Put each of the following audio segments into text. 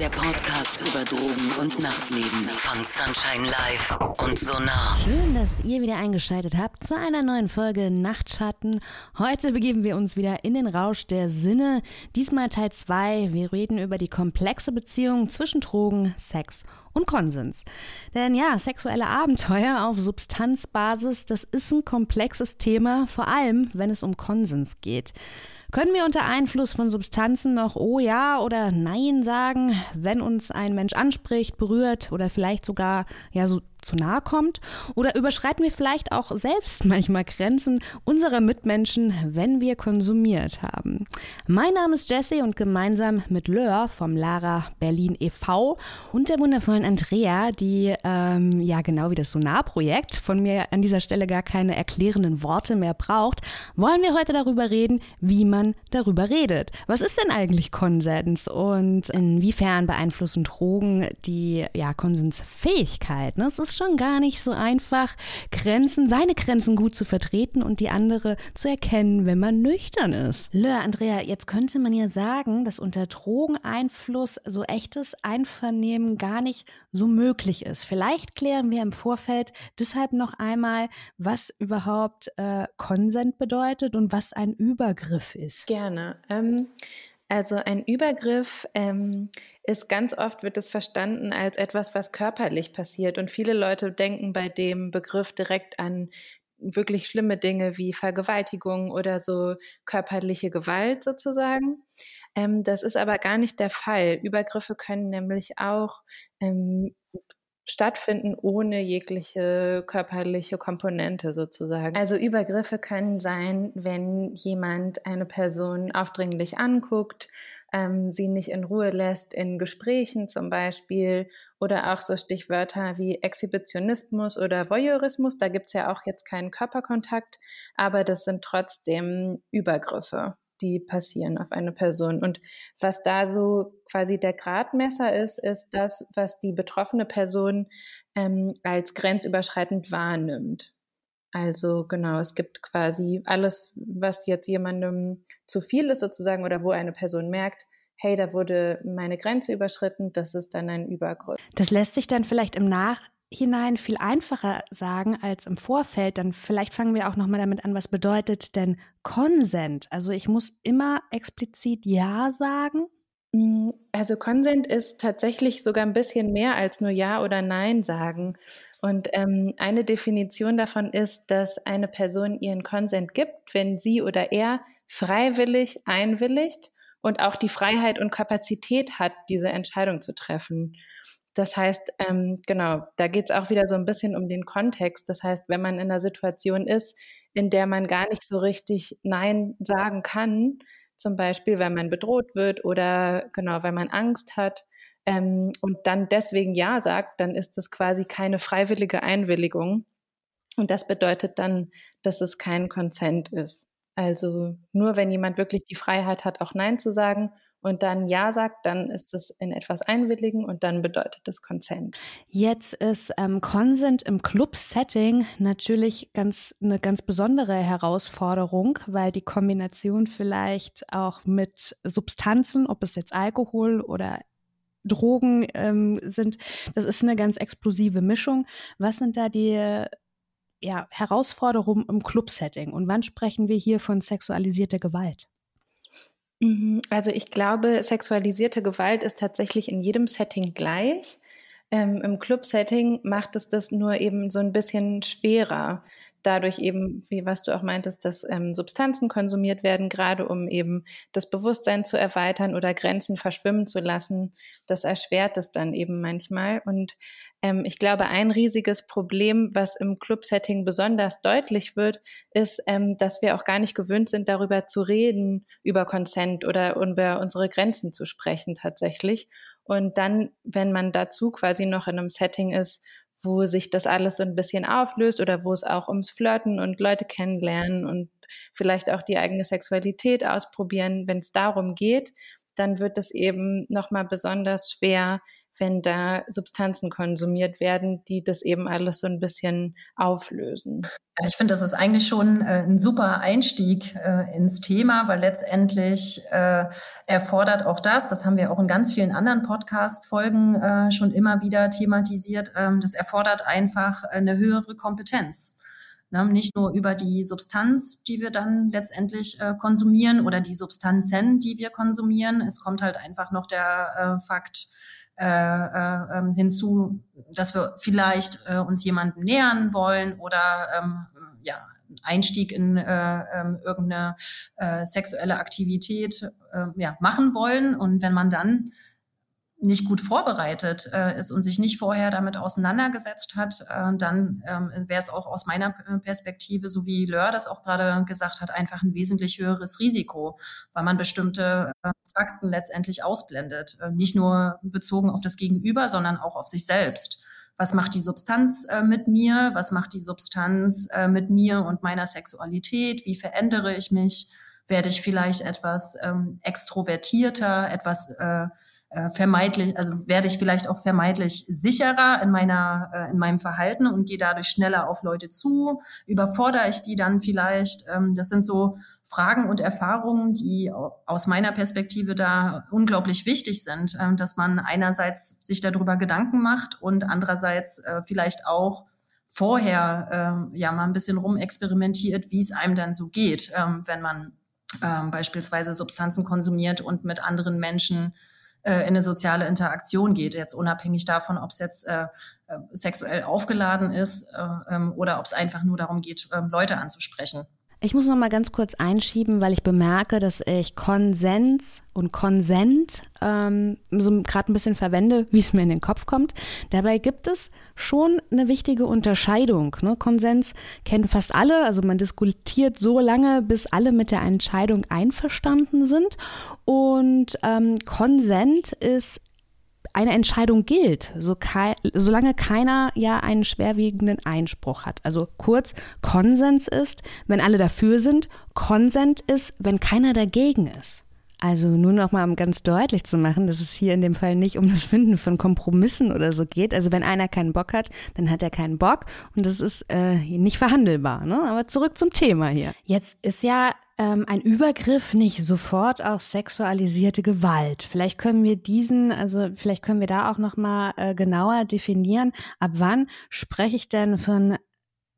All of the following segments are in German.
Der Podcast über Drogen und Nachtleben von Sunshine Live und Sonar. Schön, dass ihr wieder eingeschaltet habt zu einer neuen Folge Nachtschatten. Heute begeben wir uns wieder in den Rausch der Sinne. Diesmal Teil 2. Wir reden über die komplexe Beziehung zwischen Drogen, Sex und Konsens. Denn ja, sexuelle Abenteuer auf Substanzbasis, das ist ein komplexes Thema, vor allem wenn es um Konsens geht. Können wir unter Einfluss von Substanzen noch Oh ja oder Nein sagen, wenn uns ein Mensch anspricht, berührt oder vielleicht sogar ja so zu nahe kommt? Oder überschreiten wir vielleicht auch selbst manchmal Grenzen unserer Mitmenschen, wenn wir konsumiert haben? Mein Name ist Jessie und gemeinsam mit Löhr vom Lara Berlin e.V. und der wundervollen Andrea, die ähm, ja genau wie das Sonar-Projekt von mir an dieser Stelle gar keine erklärenden Worte mehr braucht, wollen wir heute darüber reden, wie man darüber redet. Was ist denn eigentlich Konsens und inwiefern beeinflussen Drogen die ja, Konsensfähigkeit? Ne? Es ist schon gar nicht so einfach, Grenzen, seine Grenzen gut zu vertreten und die andere zu erkennen, wenn man nüchtern ist. Lö, Andrea, jetzt könnte man ja sagen, dass unter Drogeneinfluss so echtes Einvernehmen gar nicht so möglich ist. Vielleicht klären wir im Vorfeld deshalb noch einmal, was überhaupt äh, Konsent bedeutet und was ein Übergriff ist. Gerne. Ähm also ein Übergriff ähm, ist ganz oft wird es verstanden als etwas, was körperlich passiert und viele Leute denken bei dem Begriff direkt an wirklich schlimme Dinge wie Vergewaltigung oder so körperliche Gewalt sozusagen. Ähm, das ist aber gar nicht der Fall. Übergriffe können nämlich auch ähm, stattfinden ohne jegliche körperliche Komponente sozusagen. Also Übergriffe können sein, wenn jemand eine Person aufdringlich anguckt, ähm, sie nicht in Ruhe lässt in Gesprächen zum Beispiel oder auch so Stichwörter wie Exhibitionismus oder Voyeurismus. Da gibt's ja auch jetzt keinen Körperkontakt, aber das sind trotzdem Übergriffe die passieren auf eine Person. Und was da so quasi der Gradmesser ist, ist das, was die betroffene Person ähm, als grenzüberschreitend wahrnimmt. Also genau, es gibt quasi alles, was jetzt jemandem zu viel ist sozusagen oder wo eine Person merkt, hey, da wurde meine Grenze überschritten, das ist dann ein Übergriff. Das lässt sich dann vielleicht im Nach hinein viel einfacher sagen als im Vorfeld, dann vielleicht fangen wir auch noch mal damit an, was bedeutet denn Consent? Also ich muss immer explizit Ja sagen. Mm, also Consent ist tatsächlich sogar ein bisschen mehr als nur Ja oder Nein sagen. Und ähm, eine Definition davon ist, dass eine Person ihren Consent gibt, wenn sie oder er freiwillig einwilligt und auch die Freiheit und Kapazität hat, diese Entscheidung zu treffen. Das heißt, ähm, genau, da geht es auch wieder so ein bisschen um den Kontext. Das heißt, wenn man in einer Situation ist, in der man gar nicht so richtig Nein sagen kann, zum Beispiel, weil man bedroht wird oder genau, weil man Angst hat ähm, und dann deswegen Ja sagt, dann ist das quasi keine freiwillige Einwilligung. Und das bedeutet dann, dass es kein Consent ist. Also nur wenn jemand wirklich die Freiheit hat, auch Nein zu sagen und dann Ja sagt, dann ist es in etwas einwilligen und dann bedeutet es Consent. Jetzt ist ähm, Consent im Club-Setting natürlich ganz eine ganz besondere Herausforderung, weil die Kombination vielleicht auch mit Substanzen, ob es jetzt Alkohol oder Drogen ähm, sind, das ist eine ganz explosive Mischung. Was sind da die ja, Herausforderungen im Club-Setting und wann sprechen wir hier von sexualisierter Gewalt? Mhm. Also ich glaube, sexualisierte Gewalt ist tatsächlich in jedem Setting gleich. Ähm, Im Club-Setting macht es das nur eben so ein bisschen schwerer. Dadurch eben, wie was du auch meintest, dass ähm, Substanzen konsumiert werden, gerade um eben das Bewusstsein zu erweitern oder Grenzen verschwimmen zu lassen. Das erschwert es dann eben manchmal. Und ähm, ich glaube, ein riesiges Problem, was im Club-Setting besonders deutlich wird, ist, ähm, dass wir auch gar nicht gewöhnt sind, darüber zu reden, über Consent oder über unsere Grenzen zu sprechen tatsächlich. Und dann, wenn man dazu quasi noch in einem Setting ist, wo sich das alles so ein bisschen auflöst oder wo es auch ums Flirten und Leute kennenlernen und vielleicht auch die eigene Sexualität ausprobieren, wenn es darum geht, dann wird es eben nochmal besonders schwer, wenn da Substanzen konsumiert werden, die das eben alles so ein bisschen auflösen. Ich finde, das ist eigentlich schon äh, ein super Einstieg äh, ins Thema, weil letztendlich äh, erfordert auch das, das haben wir auch in ganz vielen anderen Podcast-Folgen äh, schon immer wieder thematisiert, ähm, das erfordert einfach eine höhere Kompetenz. Ne? Nicht nur über die Substanz, die wir dann letztendlich äh, konsumieren oder die Substanzen, die wir konsumieren. Es kommt halt einfach noch der äh, Fakt, äh, äh, ähm, hinzu, dass wir vielleicht äh, uns jemanden nähern wollen oder ähm, ja, Einstieg in äh, äh, irgendeine äh, sexuelle Aktivität äh, ja, machen wollen. Und wenn man dann nicht gut vorbereitet äh, ist und sich nicht vorher damit auseinandergesetzt hat, äh, dann ähm, wäre es auch aus meiner Perspektive, so wie Lör das auch gerade gesagt hat, einfach ein wesentlich höheres Risiko, weil man bestimmte äh, Fakten letztendlich ausblendet. Äh, nicht nur bezogen auf das Gegenüber, sondern auch auf sich selbst. Was macht die Substanz äh, mit mir? Was macht die Substanz äh, mit mir und meiner Sexualität? Wie verändere ich mich? Werde ich vielleicht etwas ähm, extrovertierter, etwas äh, äh, vermeidlich, also werde ich vielleicht auch vermeidlich sicherer in meiner, äh, in meinem Verhalten und gehe dadurch schneller auf Leute zu, überfordere ich die dann vielleicht. Ähm, das sind so Fragen und Erfahrungen, die aus meiner Perspektive da unglaublich wichtig sind, äh, dass man einerseits sich darüber Gedanken macht und andererseits äh, vielleicht auch vorher äh, ja mal ein bisschen rumexperimentiert, wie es einem dann so geht, ähm, wenn man ähm, beispielsweise Substanzen konsumiert und mit anderen Menschen äh, in eine soziale Interaktion geht, jetzt unabhängig davon, ob es jetzt äh, äh, sexuell aufgeladen ist äh, ähm, oder ob es einfach nur darum geht, äh, Leute anzusprechen. Ich muss noch mal ganz kurz einschieben, weil ich bemerke, dass ich Konsens und Konsent ähm, so gerade ein bisschen verwende, wie es mir in den Kopf kommt. Dabei gibt es schon eine wichtige Unterscheidung. Ne? Konsens kennen fast alle, also man diskutiert so lange, bis alle mit der Entscheidung einverstanden sind. Und ähm, Konsent ist eine Entscheidung gilt, so kei solange keiner ja einen schwerwiegenden Einspruch hat. Also kurz, Konsens ist, wenn alle dafür sind, Konsent ist, wenn keiner dagegen ist. Also nur noch mal um ganz deutlich zu machen, dass es hier in dem Fall nicht um das Finden von Kompromissen oder so geht. Also wenn einer keinen Bock hat, dann hat er keinen Bock und das ist äh, nicht verhandelbar. Ne? Aber zurück zum Thema hier. Jetzt ist ja ähm, ein Übergriff nicht sofort auch sexualisierte Gewalt. Vielleicht können wir diesen, also vielleicht können wir da auch noch mal äh, genauer definieren. Ab wann spreche ich denn von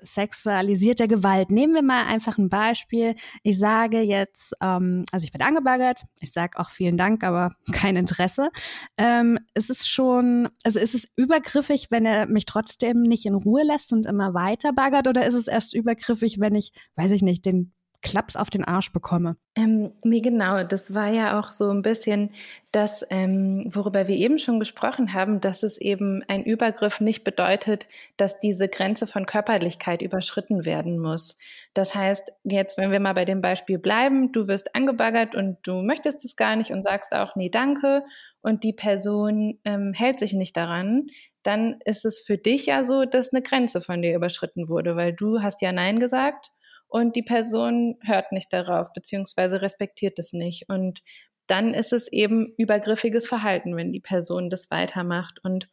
sexualisierter Gewalt. Nehmen wir mal einfach ein Beispiel. Ich sage jetzt, ähm, also ich werde angebaggert, ich sage auch vielen Dank, aber kein Interesse. Ähm, es ist schon, also ist es übergriffig, wenn er mich trotzdem nicht in Ruhe lässt und immer weiter baggert, oder ist es erst übergriffig, wenn ich, weiß ich nicht, den Klaps auf den Arsch bekomme. Ähm, nee, genau. Das war ja auch so ein bisschen das, ähm, worüber wir eben schon gesprochen haben, dass es eben ein Übergriff nicht bedeutet, dass diese Grenze von Körperlichkeit überschritten werden muss. Das heißt, jetzt, wenn wir mal bei dem Beispiel bleiben, du wirst angebaggert und du möchtest es gar nicht und sagst auch, nee, danke, und die Person ähm, hält sich nicht daran, dann ist es für dich ja so, dass eine Grenze von dir überschritten wurde, weil du hast ja Nein gesagt und die Person hört nicht darauf, beziehungsweise respektiert es nicht. Und dann ist es eben übergriffiges Verhalten, wenn die Person das weitermacht. Und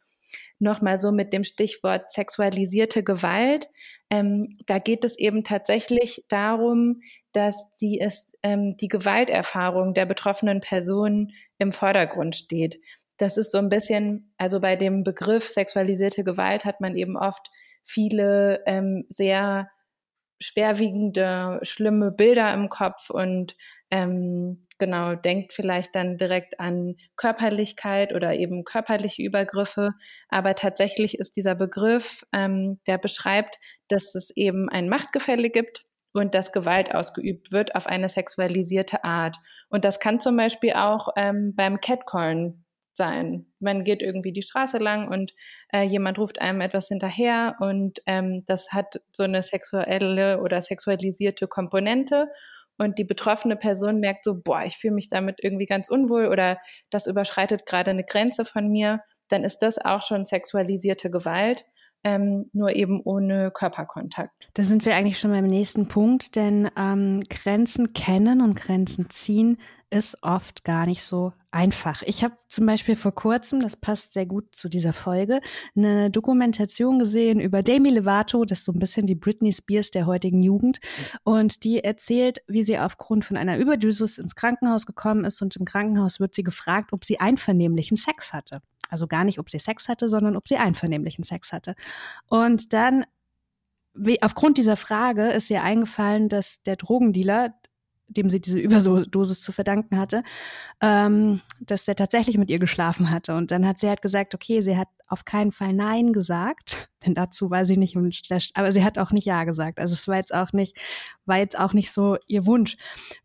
nochmal so mit dem Stichwort sexualisierte Gewalt, ähm, da geht es eben tatsächlich darum, dass sie es, ähm, die Gewalterfahrung der betroffenen Person im Vordergrund steht. Das ist so ein bisschen, also bei dem Begriff sexualisierte Gewalt hat man eben oft viele ähm, sehr schwerwiegende, schlimme Bilder im Kopf und ähm, genau, denkt vielleicht dann direkt an Körperlichkeit oder eben körperliche Übergriffe. Aber tatsächlich ist dieser Begriff, ähm, der beschreibt, dass es eben ein Machtgefälle gibt und dass Gewalt ausgeübt wird auf eine sexualisierte Art. Und das kann zum Beispiel auch ähm, beim Catcallen sein. Man geht irgendwie die Straße lang und äh, jemand ruft einem etwas hinterher und ähm, das hat so eine sexuelle oder sexualisierte Komponente und die betroffene Person merkt so, boah, ich fühle mich damit irgendwie ganz unwohl oder das überschreitet gerade eine Grenze von mir, dann ist das auch schon sexualisierte Gewalt. Ähm, nur eben ohne Körperkontakt. Da sind wir eigentlich schon beim nächsten Punkt, denn ähm, Grenzen kennen und Grenzen ziehen ist oft gar nicht so einfach. Ich habe zum Beispiel vor kurzem, das passt sehr gut zu dieser Folge, eine Dokumentation gesehen über Demi Lovato, das ist so ein bisschen die Britney Spears der heutigen Jugend. Und die erzählt, wie sie aufgrund von einer Überdosis ins Krankenhaus gekommen ist und im Krankenhaus wird sie gefragt, ob sie einvernehmlichen Sex hatte. Also gar nicht, ob sie Sex hatte, sondern ob sie einvernehmlichen Sex hatte. Und dann wie, aufgrund dieser Frage ist ihr eingefallen, dass der Drogendealer dem sie diese Überdosis zu verdanken hatte, ähm, dass der tatsächlich mit ihr geschlafen hatte. Und dann hat sie halt gesagt, okay, sie hat auf keinen Fall Nein gesagt, denn dazu war sie nicht, aber sie hat auch nicht Ja gesagt. Also es war jetzt auch nicht, war jetzt auch nicht so ihr Wunsch.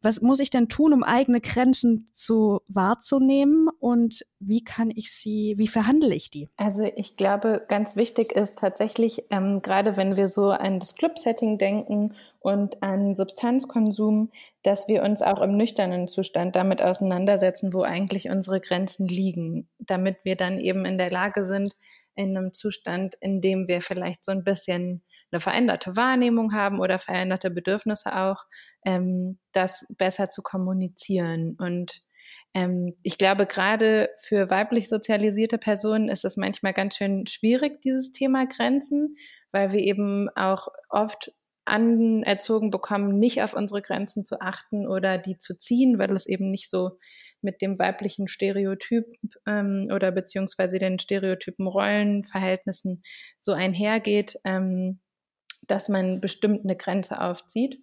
Was muss ich denn tun, um eigene Grenzen zu wahrzunehmen und wie kann ich sie, wie verhandle ich die? Also ich glaube, ganz wichtig ist tatsächlich, ähm, gerade wenn wir so an das Club-Setting denken und an Substanzkonsum, dass wir uns auch im nüchternen Zustand damit auseinandersetzen, wo eigentlich unsere Grenzen liegen, damit wir dann eben in der Lage sind, in einem Zustand, in dem wir vielleicht so ein bisschen eine veränderte Wahrnehmung haben oder veränderte Bedürfnisse auch, ähm, das besser zu kommunizieren. Und ähm, ich glaube, gerade für weiblich sozialisierte Personen ist es manchmal ganz schön schwierig, dieses Thema Grenzen, weil wir eben auch oft anerzogen bekommen, nicht auf unsere Grenzen zu achten oder die zu ziehen, weil es eben nicht so mit dem weiblichen Stereotyp ähm, oder beziehungsweise den Stereotypen Rollenverhältnissen so einhergeht, ähm, dass man bestimmt eine Grenze aufzieht.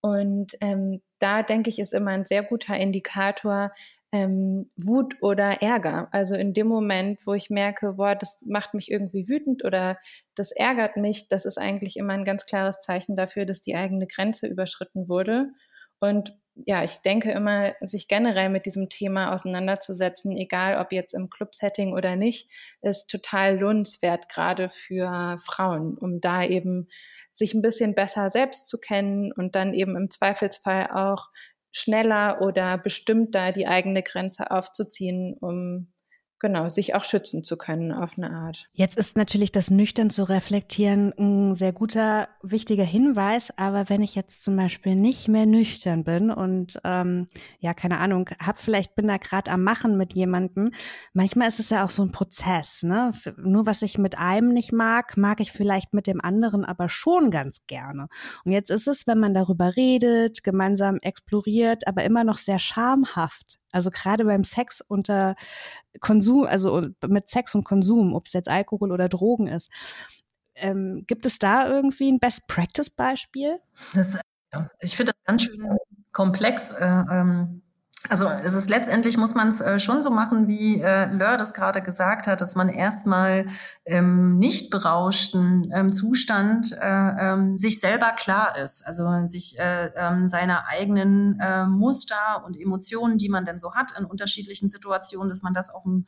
Und ähm, da denke ich, ist immer ein sehr guter Indikator, ähm, Wut oder Ärger. Also in dem Moment, wo ich merke, boah, das macht mich irgendwie wütend oder das ärgert mich, das ist eigentlich immer ein ganz klares Zeichen dafür, dass die eigene Grenze überschritten wurde. Und ja, ich denke immer, sich generell mit diesem Thema auseinanderzusetzen, egal ob jetzt im Club-Setting oder nicht, ist total lohnenswert, gerade für Frauen, um da eben sich ein bisschen besser selbst zu kennen und dann eben im Zweifelsfall auch schneller oder bestimmter die eigene Grenze aufzuziehen, um genau, sich auch schützen zu können auf eine Art. Jetzt ist natürlich das nüchtern zu reflektieren ein sehr guter, wichtiger Hinweis, aber wenn ich jetzt zum Beispiel nicht mehr nüchtern bin und ähm, ja, keine Ahnung, hab vielleicht bin da gerade am Machen mit jemandem, manchmal ist es ja auch so ein Prozess, ne? Nur was ich mit einem nicht mag, mag ich vielleicht mit dem anderen aber schon ganz gerne. Und jetzt ist es, wenn man darüber redet, gemeinsam exploriert, aber immer noch sehr schamhaft also gerade beim Sex unter Konsum, also mit Sex und Konsum, ob es jetzt Alkohol oder Drogen ist. Ähm, gibt es da irgendwie ein Best-Practice-Beispiel? Ja, ich finde das ganz schön komplex. Äh, ähm, also es ist letztendlich muss man es äh, schon so machen, wie äh, Lör das gerade gesagt hat, dass man erstmal ähm, nicht berauschten ähm, Zustand äh, ähm, sich selber klar ist, also sich äh, ähm, seiner eigenen äh, Muster und Emotionen, die man denn so hat in unterschiedlichen Situationen, dass man das auf dem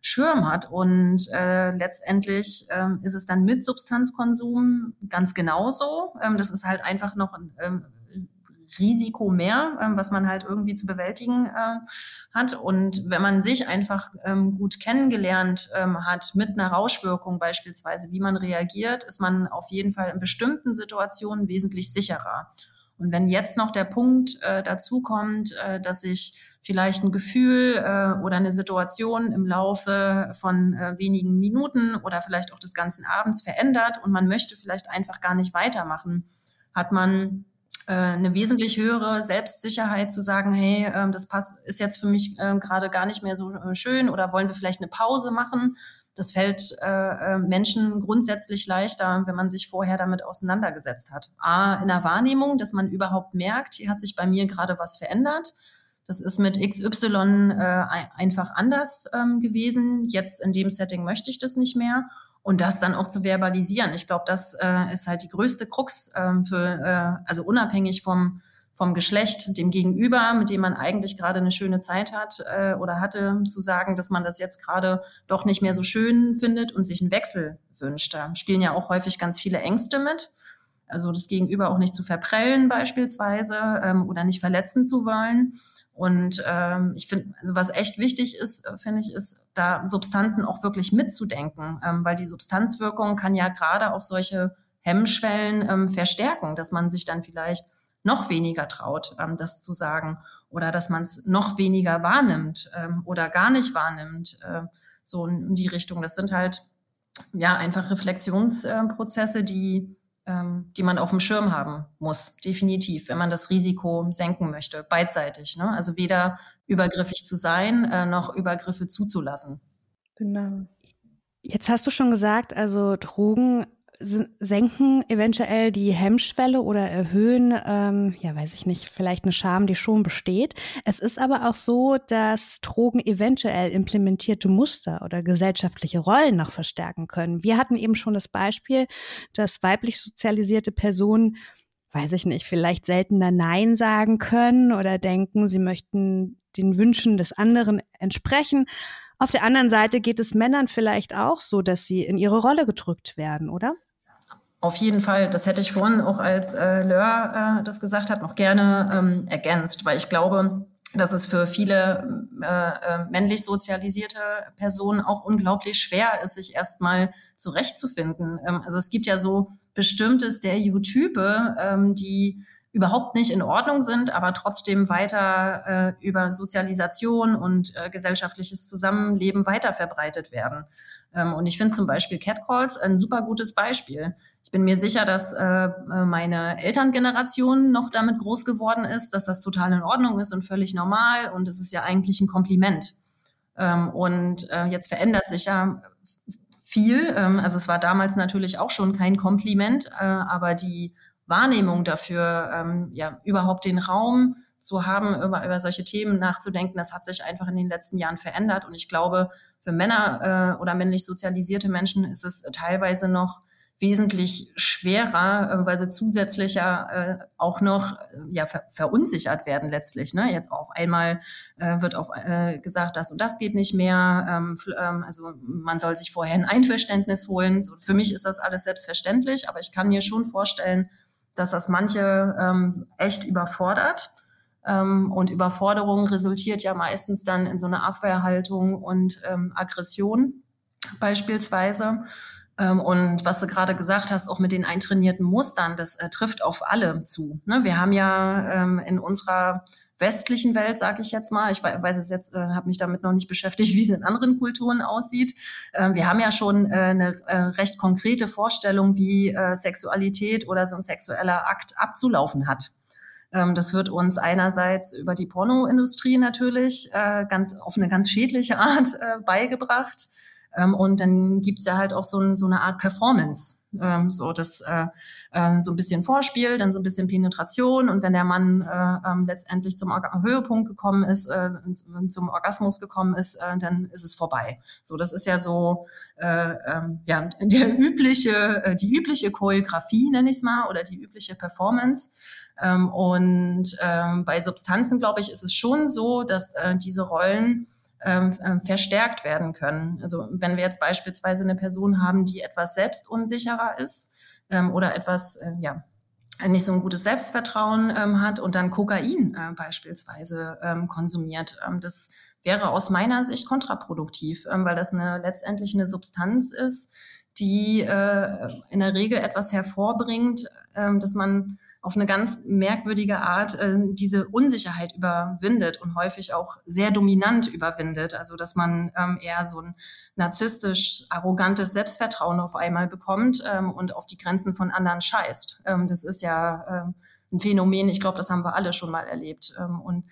Schirm hat. Und äh, letztendlich ähm, ist es dann mit Substanzkonsum ganz genauso. Ähm, das ist halt einfach noch ähm, Risiko mehr, ähm, was man halt irgendwie zu bewältigen äh, hat. Und wenn man sich einfach ähm, gut kennengelernt ähm, hat mit einer Rauschwirkung beispielsweise, wie man reagiert, ist man auf jeden Fall in bestimmten Situationen wesentlich sicherer. Und wenn jetzt noch der Punkt äh, dazu kommt, äh, dass sich vielleicht ein Gefühl äh, oder eine Situation im Laufe von äh, wenigen Minuten oder vielleicht auch des ganzen Abends verändert und man möchte vielleicht einfach gar nicht weitermachen, hat man eine wesentlich höhere Selbstsicherheit zu sagen, hey, äh, das passt, ist jetzt für mich äh, gerade gar nicht mehr so äh, schön oder wollen wir vielleicht eine Pause machen? Das fällt äh, äh, Menschen grundsätzlich leichter, wenn man sich vorher damit auseinandergesetzt hat. A, in der Wahrnehmung, dass man überhaupt merkt, hier hat sich bei mir gerade was verändert. Das ist mit XY äh, einfach anders ähm, gewesen. Jetzt in dem Setting möchte ich das nicht mehr und das dann auch zu verbalisieren. Ich glaube, das äh, ist halt die größte Krux äh, für, äh, also unabhängig vom vom Geschlecht, dem Gegenüber, mit dem man eigentlich gerade eine schöne Zeit hat äh, oder hatte, zu sagen, dass man das jetzt gerade doch nicht mehr so schön findet und sich einen Wechsel wünscht. Da spielen ja auch häufig ganz viele Ängste mit. Also das Gegenüber auch nicht zu verprellen beispielsweise ähm, oder nicht verletzen zu wollen. Und ähm, ich finde, also was echt wichtig ist, äh, finde ich, ist, da Substanzen auch wirklich mitzudenken, ähm, weil die Substanzwirkung kann ja gerade auch solche Hemmschwellen ähm, verstärken, dass man sich dann vielleicht noch weniger traut, ähm, das zu sagen oder dass man es noch weniger wahrnimmt ähm, oder gar nicht wahrnimmt, äh, so in die Richtung. Das sind halt ja einfach Reflexionsprozesse, die ähm, die man auf dem Schirm haben muss, definitiv, wenn man das Risiko senken möchte, beidseitig. Ne? Also weder übergriffig zu sein, äh, noch Übergriffe zuzulassen. Genau. Jetzt hast du schon gesagt, also Drogen senken eventuell die Hemmschwelle oder erhöhen, ähm, ja, weiß ich nicht, vielleicht eine Scham, die schon besteht. Es ist aber auch so, dass Drogen eventuell implementierte Muster oder gesellschaftliche Rollen noch verstärken können. Wir hatten eben schon das Beispiel, dass weiblich sozialisierte Personen weiß ich nicht, vielleicht seltener Nein sagen können oder denken, sie möchten den Wünschen des anderen entsprechen. Auf der anderen Seite geht es Männern vielleicht auch so, dass sie in ihre Rolle gedrückt werden, oder? Auf jeden Fall, das hätte ich vorhin auch als äh, Lör äh, das gesagt hat, noch gerne ähm, ergänzt, weil ich glaube, dass es für viele äh, äh, männlich sozialisierte Personen auch unglaublich schwer ist, sich erstmal zurechtzufinden. Ähm, also es gibt ja so bestimmte Stereotype, ähm, die überhaupt nicht in Ordnung sind, aber trotzdem weiter äh, über Sozialisation und äh, gesellschaftliches Zusammenleben weiter verbreitet werden. Ähm, und ich finde zum Beispiel Catcalls ein super gutes Beispiel. Ich bin mir sicher, dass äh, meine Elterngeneration noch damit groß geworden ist, dass das total in Ordnung ist und völlig normal und es ist ja eigentlich ein Kompliment. Ähm, und äh, jetzt verändert sich ja viel. Ähm, also es war damals natürlich auch schon kein Kompliment, äh, aber die Wahrnehmung dafür, ähm, ja, überhaupt den Raum zu haben, über, über solche Themen nachzudenken, das hat sich einfach in den letzten Jahren verändert. Und ich glaube, für Männer äh, oder männlich sozialisierte Menschen ist es teilweise noch wesentlich schwerer, äh, weil sie zusätzlicher äh, auch noch äh, ja ver verunsichert werden letztlich. Ne? Jetzt auf einmal äh, wird auf äh, gesagt, das und das geht nicht mehr. Ähm, ähm, also man soll sich vorher ein Einverständnis holen. So, für mich ist das alles selbstverständlich, aber ich kann mir schon vorstellen, dass das manche ähm, echt überfordert. Ähm, und Überforderung resultiert ja meistens dann in so einer Abwehrhaltung und ähm, Aggression beispielsweise. Ähm, und was du gerade gesagt hast, auch mit den eintrainierten Mustern, das äh, trifft auf alle zu. Ne? Wir haben ja ähm, in unserer westlichen Welt, sage ich jetzt mal, ich weiß es jetzt, äh, habe mich damit noch nicht beschäftigt, wie es in anderen Kulturen aussieht. Äh, wir haben ja schon äh, eine äh, recht konkrete Vorstellung, wie äh, Sexualität oder so ein sexueller Akt abzulaufen hat. Ähm, das wird uns einerseits über die Pornoindustrie natürlich äh, ganz auf eine ganz schädliche Art äh, beigebracht. Ähm, und dann gibt's ja halt auch so, ein, so eine Art Performance. Ähm, so das äh, äh, so ein bisschen Vorspiel, dann so ein bisschen Penetration und wenn der Mann äh, ähm, letztendlich zum Orga Höhepunkt gekommen ist, äh, zum Orgasmus gekommen ist, äh, dann ist es vorbei. So, das ist ja so äh, ähm, ja der übliche, die übliche Choreografie nenne ich es mal oder die übliche Performance. Ähm, und ähm, bei Substanzen glaube ich ist es schon so, dass diese Rollen ähm, ähm, verstärkt werden können. Also wenn wir jetzt beispielsweise eine Person haben, die etwas selbstunsicherer ist ähm, oder etwas, äh, ja, nicht so ein gutes Selbstvertrauen ähm, hat und dann Kokain äh, beispielsweise ähm, konsumiert. Ähm, das wäre aus meiner Sicht kontraproduktiv, ähm, weil das eine letztendlich eine Substanz ist, die äh, in der Regel etwas hervorbringt, äh, dass man auf eine ganz merkwürdige Art äh, diese Unsicherheit überwindet und häufig auch sehr dominant überwindet. Also dass man ähm, eher so ein narzisstisch arrogantes Selbstvertrauen auf einmal bekommt ähm, und auf die Grenzen von anderen scheißt. Ähm, das ist ja ähm, ein Phänomen, ich glaube, das haben wir alle schon mal erlebt. Ähm, und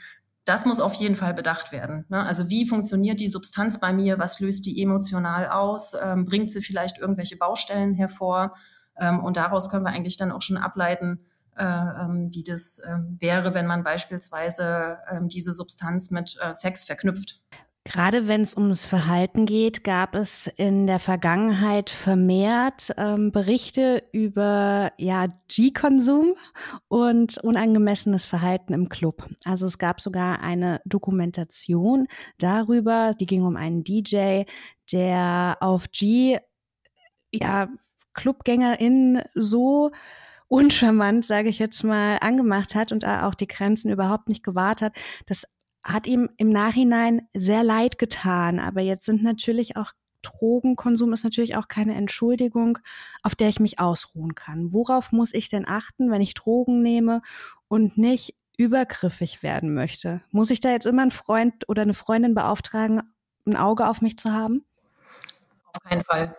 das muss auf jeden Fall bedacht werden. Ne? Also wie funktioniert die Substanz bei mir? Was löst die emotional aus? Ähm, bringt sie vielleicht irgendwelche Baustellen hervor? Ähm, und daraus können wir eigentlich dann auch schon ableiten, äh, wie das ähm, wäre, wenn man beispielsweise ähm, diese Substanz mit äh, Sex verknüpft. Gerade wenn es ums Verhalten geht, gab es in der Vergangenheit vermehrt ähm, Berichte über ja, G-Konsum und unangemessenes Verhalten im Club. Also es gab sogar eine Dokumentation darüber, die ging um einen DJ, der auf G ja ClubgängerInnen so uncharmant, sage ich jetzt mal, angemacht hat und auch die Grenzen überhaupt nicht gewahrt hat, dass hat ihm im Nachhinein sehr leid getan. Aber jetzt sind natürlich auch Drogenkonsum ist natürlich auch keine Entschuldigung, auf der ich mich ausruhen kann. Worauf muss ich denn achten, wenn ich Drogen nehme und nicht übergriffig werden möchte? Muss ich da jetzt immer einen Freund oder eine Freundin beauftragen, ein Auge auf mich zu haben? Auf keinen Fall.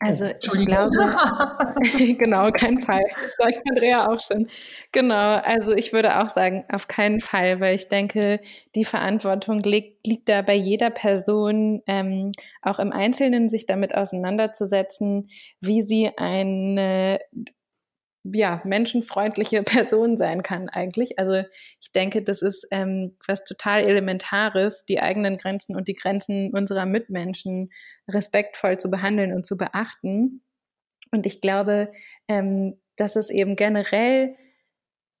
Also ich glaube, genau, kein Fall. Das sagt Andrea auch schon. Genau, also ich würde auch sagen, auf keinen Fall, weil ich denke, die Verantwortung liegt, liegt da bei jeder Person, ähm, auch im Einzelnen sich damit auseinanderzusetzen, wie sie eine ja, menschenfreundliche Person sein kann eigentlich. Also ich denke, das ist ähm, was total Elementares, die eigenen Grenzen und die Grenzen unserer Mitmenschen respektvoll zu behandeln und zu beachten. Und ich glaube, ähm, dass es eben generell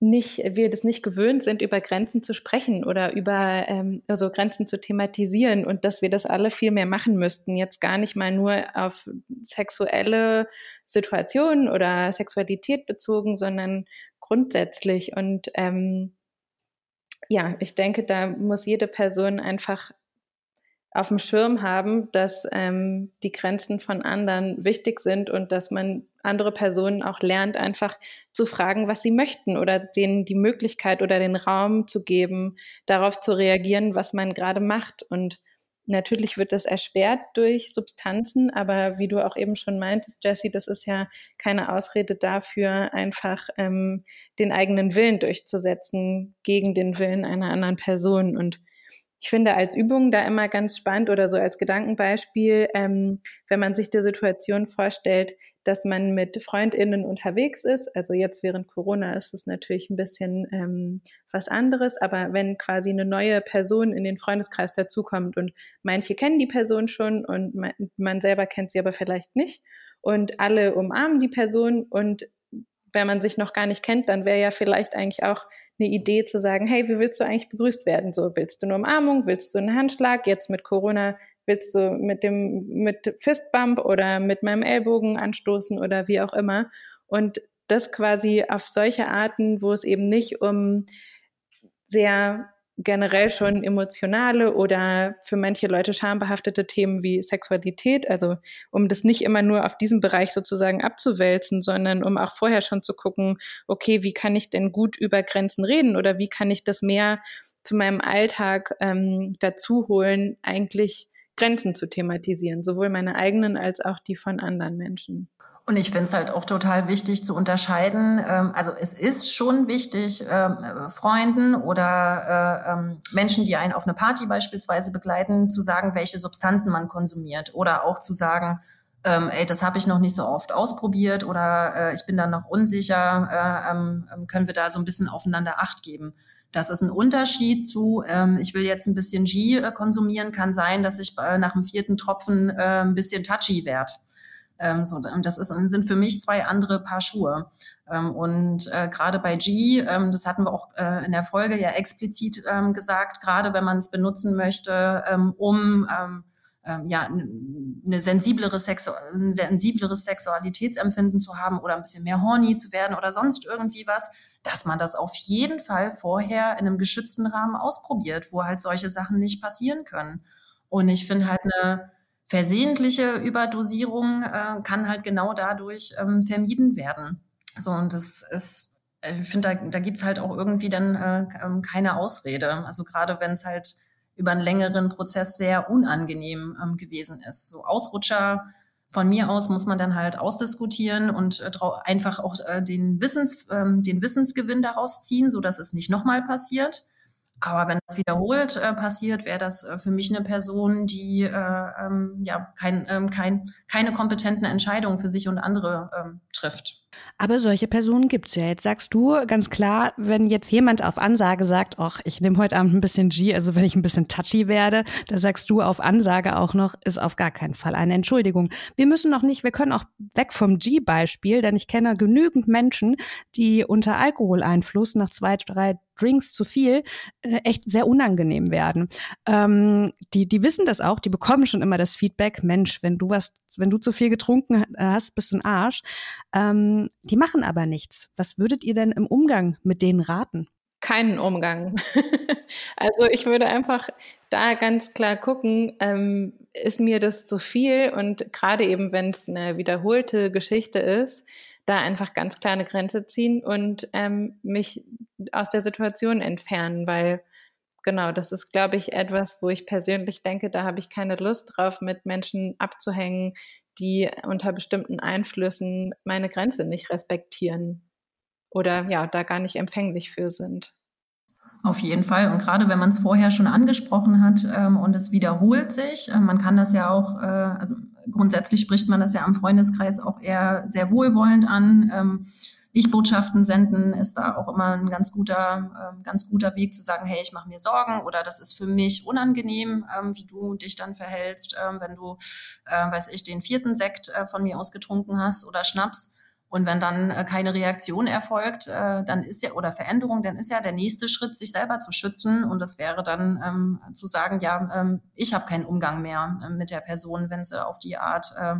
nicht, wir das nicht gewöhnt sind, über Grenzen zu sprechen oder über ähm, also Grenzen zu thematisieren und dass wir das alle viel mehr machen müssten. Jetzt gar nicht mal nur auf sexuelle Situationen oder Sexualität bezogen, sondern grundsätzlich. Und ähm, ja, ich denke, da muss jede Person einfach auf dem Schirm haben, dass ähm, die Grenzen von anderen wichtig sind und dass man andere Personen auch lernt, einfach zu fragen, was sie möchten oder denen die Möglichkeit oder den Raum zu geben, darauf zu reagieren, was man gerade macht. Und natürlich wird das erschwert durch Substanzen, aber wie du auch eben schon meintest, Jesse, das ist ja keine Ausrede dafür, einfach ähm, den eigenen Willen durchzusetzen gegen den Willen einer anderen Person. Und ich finde als Übung da immer ganz spannend oder so als Gedankenbeispiel, ähm, wenn man sich die Situation vorstellt, dass man mit FreundInnen unterwegs ist. Also jetzt während Corona ist es natürlich ein bisschen ähm, was anderes, aber wenn quasi eine neue Person in den Freundeskreis dazukommt und manche kennen die Person schon und man, man selber kennt sie aber vielleicht nicht und alle umarmen die Person und wenn man sich noch gar nicht kennt, dann wäre ja vielleicht eigentlich auch eine Idee zu sagen, hey, wie willst du eigentlich begrüßt werden? So, willst du eine Umarmung? Willst du einen Handschlag? Jetzt mit Corona willst du mit dem, mit Fistbump oder mit meinem Ellbogen anstoßen oder wie auch immer? Und das quasi auf solche Arten, wo es eben nicht um sehr generell schon emotionale oder für manche Leute schambehaftete Themen wie Sexualität, also um das nicht immer nur auf diesem Bereich sozusagen abzuwälzen, sondern um auch vorher schon zu gucken, okay, wie kann ich denn gut über Grenzen reden oder wie kann ich das mehr zu meinem Alltag ähm, dazu holen, eigentlich Grenzen zu thematisieren, sowohl meine eigenen als auch die von anderen Menschen. Und ich finde es halt auch total wichtig zu unterscheiden. Ähm, also es ist schon wichtig, ähm, Freunden oder äh, ähm, Menschen, die einen auf eine Party beispielsweise begleiten, zu sagen, welche Substanzen man konsumiert. Oder auch zu sagen, ey, das habe ich noch nicht so oft ausprobiert oder äh, ich bin da noch unsicher, äh, können wir da so ein bisschen aufeinander Acht geben. Das ist ein Unterschied zu, ähm, ich will jetzt ein bisschen G äh, konsumieren, kann sein, dass ich äh, nach dem vierten Tropfen äh, ein bisschen touchy werde. Ähm, so, das ist, sind für mich zwei andere Paar Schuhe. Ähm, und äh, gerade bei G, ähm, das hatten wir auch äh, in der Folge ja explizit ähm, gesagt, gerade wenn man es benutzen möchte, ähm, um ähm, ähm, ja, eine sensiblere Sexu ein sensibleres Sexualitätsempfinden zu haben oder ein bisschen mehr horny zu werden oder sonst irgendwie was, dass man das auf jeden Fall vorher in einem geschützten Rahmen ausprobiert, wo halt solche Sachen nicht passieren können. Und ich finde halt eine versehentliche Überdosierung äh, kann halt genau dadurch ähm, vermieden werden. So, und das ist, äh, ich finde, da, da gibt's halt auch irgendwie dann äh, ähm, keine Ausrede. Also gerade wenn es halt über einen längeren Prozess sehr unangenehm ähm, gewesen ist. So Ausrutscher von mir aus muss man dann halt ausdiskutieren und äh, einfach auch äh, den, Wissens, ähm, den Wissensgewinn daraus ziehen, so dass es nicht nochmal passiert. Aber wenn das wiederholt äh, passiert, wäre das äh, für mich eine Person, die äh, ähm, ja kein, ähm, kein, keine kompetenten Entscheidungen für sich und andere ähm, trifft. Aber solche Personen gibt's ja. Jetzt sagst du ganz klar, wenn jetzt jemand auf Ansage sagt, ach, ich nehme heute Abend ein bisschen G, also wenn ich ein bisschen touchy werde, da sagst du auf Ansage auch noch, ist auf gar keinen Fall eine Entschuldigung. Wir müssen noch nicht, wir können auch weg vom G-Beispiel, denn ich kenne genügend Menschen, die unter Alkoholeinfluss nach zwei, drei Drinks zu viel äh, echt sehr unangenehm werden. Ähm, die, die wissen das auch, die bekommen schon immer das Feedback, Mensch, wenn du was, wenn du zu viel getrunken hast, bist du ein Arsch. Ähm, die machen aber nichts. Was würdet ihr denn im Umgang mit denen raten? keinen Umgang. also ich würde einfach da ganz klar gucken, ähm, ist mir das zu viel und gerade eben, wenn es eine wiederholte Geschichte ist, da einfach ganz klar eine Grenze ziehen und ähm, mich aus der Situation entfernen, weil genau, das ist, glaube ich, etwas, wo ich persönlich denke, da habe ich keine Lust drauf, mit Menschen abzuhängen, die unter bestimmten Einflüssen meine Grenze nicht respektieren oder ja, da gar nicht empfänglich für sind. Auf jeden Fall. Und gerade wenn man es vorher schon angesprochen hat ähm, und es wiederholt sich, äh, man kann das ja auch, äh, also grundsätzlich spricht man das ja am Freundeskreis auch eher sehr wohlwollend an. Ähm, Ich-Botschaften senden ist da auch immer ein ganz guter, äh, ganz guter Weg zu sagen, hey, ich mache mir Sorgen oder das ist für mich unangenehm, ähm, wie du dich dann verhältst, ähm, wenn du, äh, weiß ich, den vierten Sekt äh, von mir ausgetrunken hast oder Schnaps und wenn dann äh, keine Reaktion erfolgt, äh, dann ist ja, oder Veränderung, dann ist ja der nächste Schritt, sich selber zu schützen. Und das wäre dann ähm, zu sagen, ja, ähm, ich habe keinen Umgang mehr äh, mit der Person, wenn sie auf die Art äh,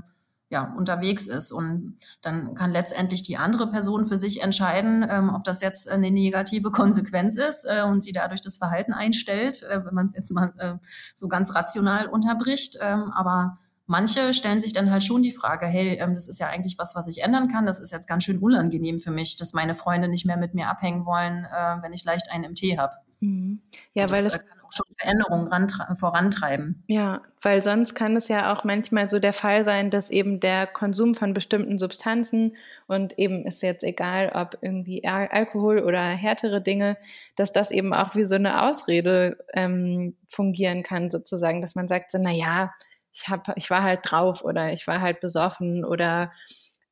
ja, unterwegs ist. Und dann kann letztendlich die andere Person für sich entscheiden, ähm, ob das jetzt eine negative Konsequenz ist äh, und sie dadurch das Verhalten einstellt, äh, wenn man es jetzt mal äh, so ganz rational unterbricht. Ähm, aber Manche stellen sich dann halt schon die Frage, hey, ähm, das ist ja eigentlich was, was ich ändern kann. Das ist jetzt ganz schön unangenehm für mich, dass meine Freunde nicht mehr mit mir abhängen wollen, äh, wenn ich leicht einen MT habe. Mhm. Ja, Und weil das, das kann auch schon Veränderungen vorantreiben. Ja, weil sonst kann es ja auch manchmal so der Fall sein, dass eben der Konsum von bestimmten Substanzen und eben ist jetzt egal, ob irgendwie Alkohol oder härtere Dinge, dass das eben auch wie so eine Ausrede ähm, fungieren kann, sozusagen, dass man sagt so, na ja, ich habe, ich war halt drauf oder ich war halt besoffen oder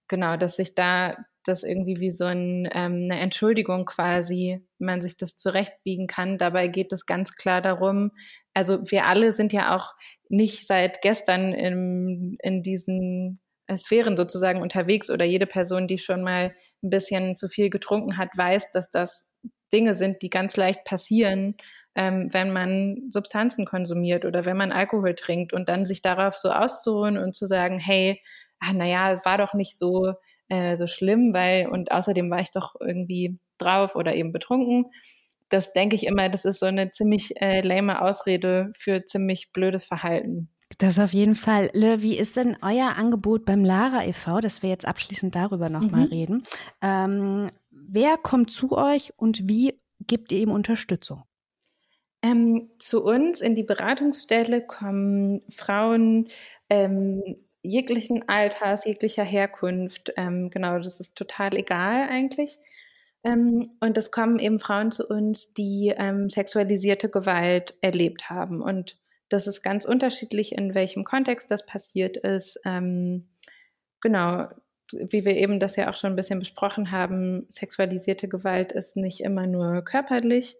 genau, dass sich da das irgendwie wie so ein, ähm, eine Entschuldigung quasi, man sich das zurechtbiegen kann. Dabei geht es ganz klar darum, also wir alle sind ja auch nicht seit gestern in, in diesen Sphären sozusagen unterwegs oder jede Person, die schon mal ein bisschen zu viel getrunken hat, weiß, dass das Dinge sind, die ganz leicht passieren ähm, wenn man Substanzen konsumiert oder wenn man Alkohol trinkt und dann sich darauf so auszuruhen und zu sagen, hey, ah, naja, war doch nicht so, äh, so schlimm, weil und außerdem war ich doch irgendwie drauf oder eben betrunken. Das denke ich immer, das ist so eine ziemlich äh, lame Ausrede für ziemlich blödes Verhalten. Das auf jeden Fall. Le, wie ist denn euer Angebot beim Lara e.V., dass wir jetzt abschließend darüber nochmal mhm. reden? Ähm, wer kommt zu euch und wie gibt ihr ihm Unterstützung? Ähm, zu uns in die Beratungsstelle kommen Frauen ähm, jeglichen Alters, jeglicher Herkunft. Ähm, genau, das ist total egal eigentlich. Ähm, und es kommen eben Frauen zu uns, die ähm, sexualisierte Gewalt erlebt haben. Und das ist ganz unterschiedlich, in welchem Kontext das passiert ist. Ähm, genau, wie wir eben das ja auch schon ein bisschen besprochen haben, sexualisierte Gewalt ist nicht immer nur körperlich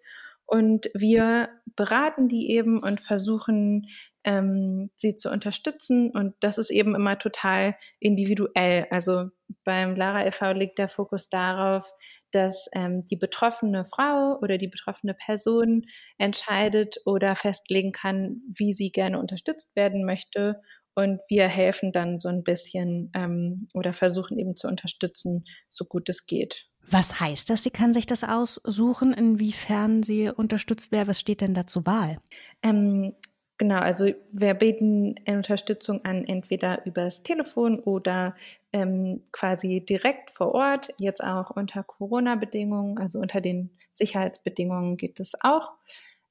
und wir beraten die eben und versuchen, ähm, sie zu unterstützen. Und das ist eben immer total individuell. Also beim Lara e.V. liegt der Fokus darauf, dass ähm, die betroffene Frau oder die betroffene Person entscheidet oder festlegen kann, wie sie gerne unterstützt werden möchte. Und wir helfen dann so ein bisschen ähm, oder versuchen eben zu unterstützen, so gut es geht. Was heißt das? Sie kann sich das aussuchen, inwiefern sie unterstützt wäre. Was steht denn da zur Wahl? Ähm, genau, also wir bieten Unterstützung an, entweder übers Telefon oder ähm, quasi direkt vor Ort, jetzt auch unter Corona-Bedingungen, also unter den Sicherheitsbedingungen geht es auch.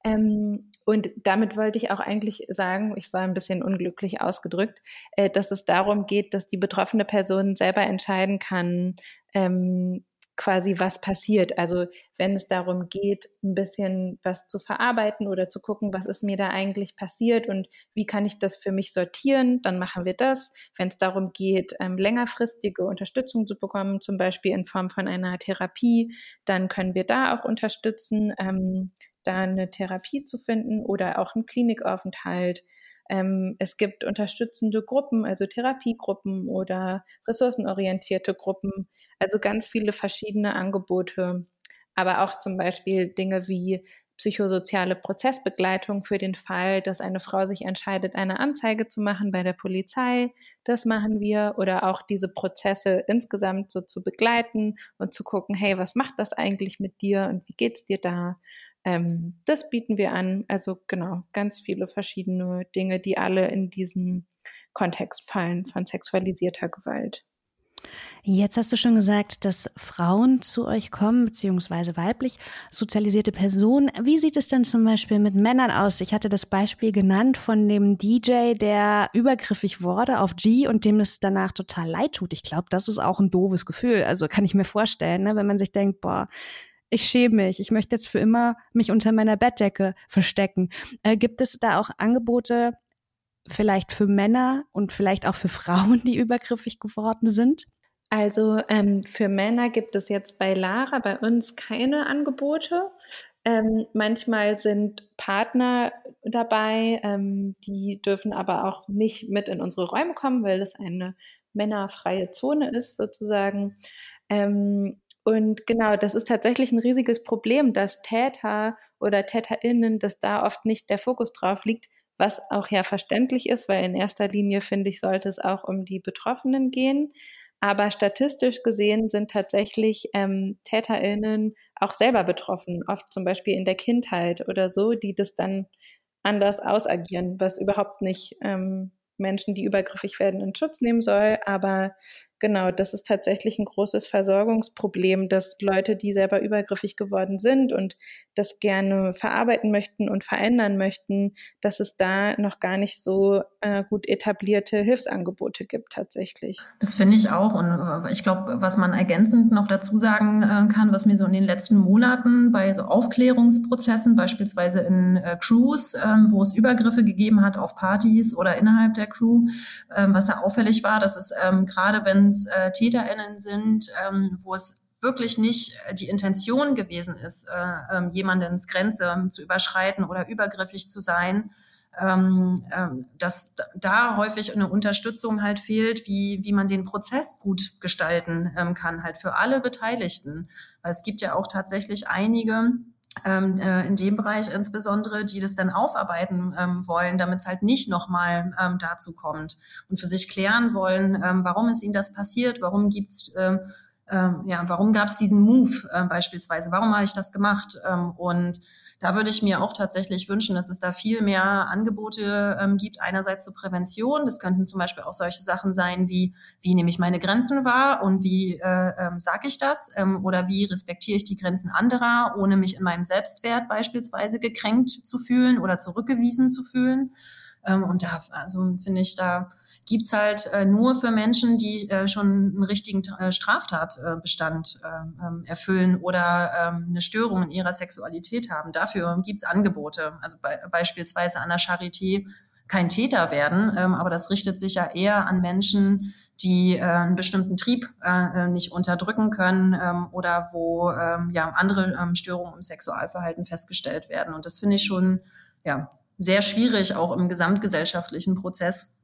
Ähm, und damit wollte ich auch eigentlich sagen, ich war ein bisschen unglücklich ausgedrückt, äh, dass es darum geht, dass die betroffene Person selber entscheiden kann, ähm, quasi was passiert. Also wenn es darum geht, ein bisschen was zu verarbeiten oder zu gucken, was ist mir da eigentlich passiert und wie kann ich das für mich sortieren, dann machen wir das. Wenn es darum geht, ähm, längerfristige Unterstützung zu bekommen, zum Beispiel in Form von einer Therapie, dann können wir da auch unterstützen, ähm, da eine Therapie zu finden oder auch einen Klinikaufenthalt. Ähm, es gibt unterstützende Gruppen, also Therapiegruppen oder ressourcenorientierte Gruppen, also ganz viele verschiedene Angebote, aber auch zum Beispiel Dinge wie psychosoziale Prozessbegleitung für den Fall, dass eine Frau sich entscheidet, eine Anzeige zu machen bei der Polizei. Das machen wir. Oder auch diese Prozesse insgesamt so zu begleiten und zu gucken, hey, was macht das eigentlich mit dir und wie geht's dir da? Ähm, das bieten wir an. Also genau, ganz viele verschiedene Dinge, die alle in diesen Kontext fallen von sexualisierter Gewalt. Jetzt hast du schon gesagt, dass Frauen zu euch kommen, beziehungsweise weiblich sozialisierte Personen. Wie sieht es denn zum Beispiel mit Männern aus? Ich hatte das Beispiel genannt von dem DJ, der übergriffig wurde auf G und dem es danach total leid tut. Ich glaube, das ist auch ein doofes Gefühl. Also kann ich mir vorstellen, ne? wenn man sich denkt, boah, ich schäme mich, ich möchte jetzt für immer mich unter meiner Bettdecke verstecken. Äh, gibt es da auch Angebote, vielleicht für Männer und vielleicht auch für Frauen, die übergriffig geworden sind? Also ähm, für Männer gibt es jetzt bei Lara bei uns keine Angebote. Ähm, manchmal sind Partner dabei, ähm, die dürfen aber auch nicht mit in unsere Räume kommen, weil das eine männerfreie Zone ist sozusagen. Ähm, und genau, das ist tatsächlich ein riesiges Problem, dass Täter oder TäterInnen, dass da oft nicht der Fokus drauf liegt, was auch ja verständlich ist, weil in erster Linie, finde ich, sollte es auch um die Betroffenen gehen. Aber statistisch gesehen sind tatsächlich ähm, TäterInnen auch selber betroffen, oft zum Beispiel in der Kindheit oder so, die das dann anders ausagieren, was überhaupt nicht ähm, Menschen, die übergriffig werden, in Schutz nehmen soll. Aber genau, das ist tatsächlich ein großes Versorgungsproblem, dass Leute, die selber übergriffig geworden sind und das gerne verarbeiten möchten und verändern möchten, dass es da noch gar nicht so äh, gut etablierte Hilfsangebote gibt tatsächlich. Das finde ich auch. Und äh, ich glaube, was man ergänzend noch dazu sagen äh, kann, was mir so in den letzten Monaten bei so Aufklärungsprozessen, beispielsweise in äh, Crews, ähm, wo es Übergriffe gegeben hat auf Partys oder innerhalb der Crew, ähm, was da auffällig war, dass es ähm, gerade wenn es äh, TäterInnen sind, ähm, wo es wirklich nicht äh, die Intention gewesen ist, äh, äh, jemandens Grenze zu überschreiten oder übergriffig zu sein, ähm, ähm, dass da häufig eine Unterstützung halt fehlt, wie, wie man den Prozess gut gestalten ähm, kann, halt für alle Beteiligten. Weil es gibt ja auch tatsächlich einige, ähm, äh, in dem Bereich insbesondere, die das dann aufarbeiten ähm, wollen, damit es halt nicht nochmal ähm, dazu kommt und für sich klären wollen, ähm, warum ist ihnen das passiert, warum gibt's ähm, ähm, ja, warum gab es diesen Move äh, beispielsweise, warum habe ich das gemacht ähm, und da würde ich mir auch tatsächlich wünschen, dass es da viel mehr Angebote ähm, gibt. Einerseits zur Prävention. Das könnten zum Beispiel auch solche Sachen sein wie, wie nehme ich meine Grenzen wahr und wie äh, ähm, sage ich das? Ähm, oder wie respektiere ich die Grenzen anderer, ohne mich in meinem Selbstwert beispielsweise gekränkt zu fühlen oder zurückgewiesen zu fühlen. Ähm, und da, also finde ich, da gibt's halt äh, nur für Menschen, die äh, schon einen richtigen äh, Straftatbestand äh, ähm, erfüllen oder ähm, eine Störung in ihrer Sexualität haben. Dafür gibt's Angebote. Also be beispielsweise an der Charité kein Täter werden, ähm, aber das richtet sich ja eher an Menschen, die äh, einen bestimmten Trieb äh, äh nicht unterdrücken können ähm, oder wo ähm, ja andere ähm, Störungen im Sexualverhalten festgestellt werden. Und das finde ich schon ja sehr schwierig auch im gesamtgesellschaftlichen Prozess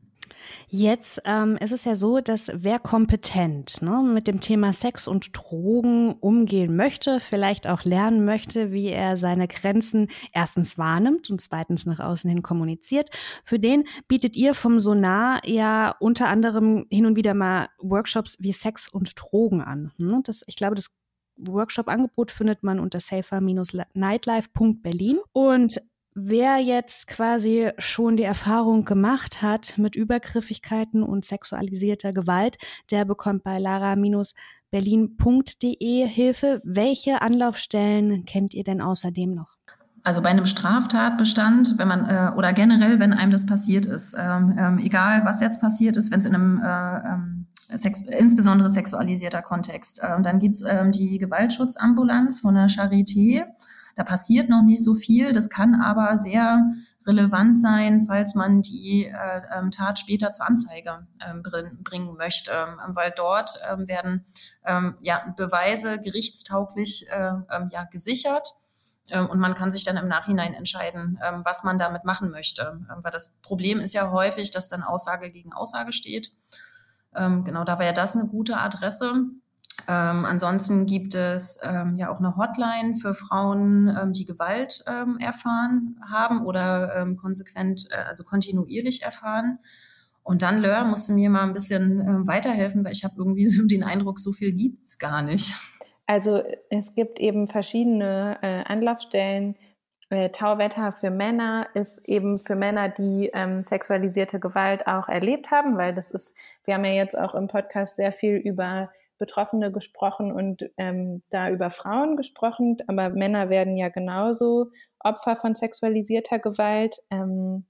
Jetzt ähm, ist es ja so, dass wer kompetent ne, mit dem Thema Sex und Drogen umgehen möchte, vielleicht auch lernen möchte, wie er seine Grenzen erstens wahrnimmt und zweitens nach außen hin kommuniziert, für den bietet ihr vom Sonar ja unter anderem hin und wieder mal Workshops wie Sex und Drogen an. Ne? Das, ich glaube, das Workshop-Angebot findet man unter safer-nightlife.berlin. Und Wer jetzt quasi schon die Erfahrung gemacht hat mit Übergriffigkeiten und sexualisierter Gewalt, der bekommt bei lara-berlin.de Hilfe. Welche Anlaufstellen kennt ihr denn außerdem noch? Also bei einem Straftatbestand, wenn man äh, oder generell, wenn einem das passiert ist, ähm, ähm, egal was jetzt passiert ist, wenn es in einem äh, ähm, Sex, insbesondere sexualisierter Kontext, äh, dann gibt's ähm, die Gewaltschutzambulanz von der Charité. Da passiert noch nicht so viel. Das kann aber sehr relevant sein, falls man die äh, ähm, Tat später zur Anzeige ähm, bringen möchte, ähm, weil dort ähm, werden ähm, ja, Beweise gerichtstauglich äh, ähm, ja, gesichert und man kann sich dann im Nachhinein entscheiden, was man damit machen möchte. Weil das Problem ist ja häufig, dass dann Aussage gegen Aussage steht. Genau, da wäre das eine gute Adresse. Ähm, ansonsten gibt es ähm, ja auch eine Hotline für Frauen, ähm, die Gewalt ähm, erfahren haben oder ähm, konsequent, äh, also kontinuierlich erfahren. Und dann, Lör, musste mir mal ein bisschen äh, weiterhelfen, weil ich habe irgendwie so den Eindruck, so viel gibt's gar nicht. Also es gibt eben verschiedene äh, Anlaufstellen. Äh, Tauwetter für Männer ist eben für Männer, die ähm, sexualisierte Gewalt auch erlebt haben, weil das ist, wir haben ja jetzt auch im Podcast sehr viel über Betroffene gesprochen und ähm, da über Frauen gesprochen, aber Männer werden ja genauso Opfer von sexualisierter Gewalt, ähm,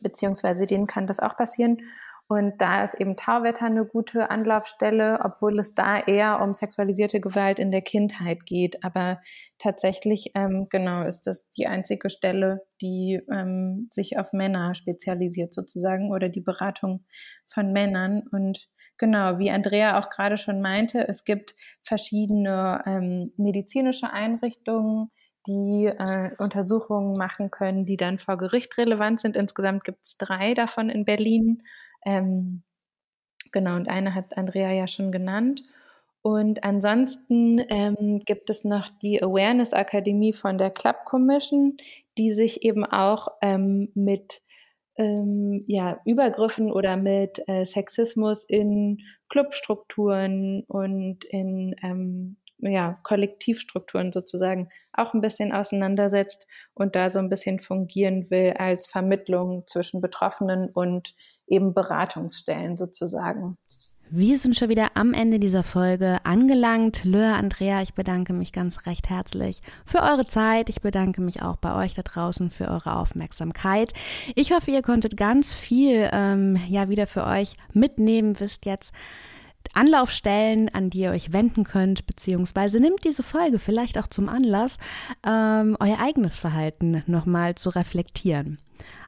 beziehungsweise denen kann das auch passieren. Und da ist eben Tauwetter eine gute Anlaufstelle, obwohl es da eher um sexualisierte Gewalt in der Kindheit geht. Aber tatsächlich, ähm, genau, ist das die einzige Stelle, die ähm, sich auf Männer spezialisiert sozusagen oder die Beratung von Männern. Und genau, wie Andrea auch gerade schon meinte, es gibt verschiedene ähm, medizinische Einrichtungen, die äh, Untersuchungen machen können, die dann vor Gericht relevant sind. Insgesamt gibt es drei davon in Berlin. Ähm, genau, und eine hat Andrea ja schon genannt. Und ansonsten ähm, gibt es noch die Awareness Akademie von der Club Commission, die sich eben auch ähm, mit ähm, ja, Übergriffen oder mit äh, Sexismus in Clubstrukturen und in ähm, ja, Kollektivstrukturen sozusagen auch ein bisschen auseinandersetzt und da so ein bisschen fungieren will als Vermittlung zwischen Betroffenen und eben Beratungsstellen sozusagen. Wir sind schon wieder am Ende dieser Folge angelangt. Löhr, Andrea, ich bedanke mich ganz recht herzlich für eure Zeit. Ich bedanke mich auch bei euch da draußen für eure Aufmerksamkeit. Ich hoffe, ihr konntet ganz viel ähm, ja wieder für euch mitnehmen. Wisst jetzt, Anlaufstellen, an die ihr euch wenden könnt, beziehungsweise nimmt diese Folge vielleicht auch zum Anlass, ähm, euer eigenes Verhalten nochmal zu reflektieren.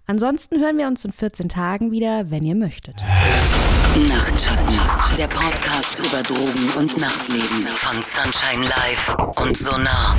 Ansonsten hören wir uns in 14 Tagen wieder, wenn ihr möchtet. Nachtschatten, der Podcast über Drogen und Nachtleben von Sunshine Live und Sonar.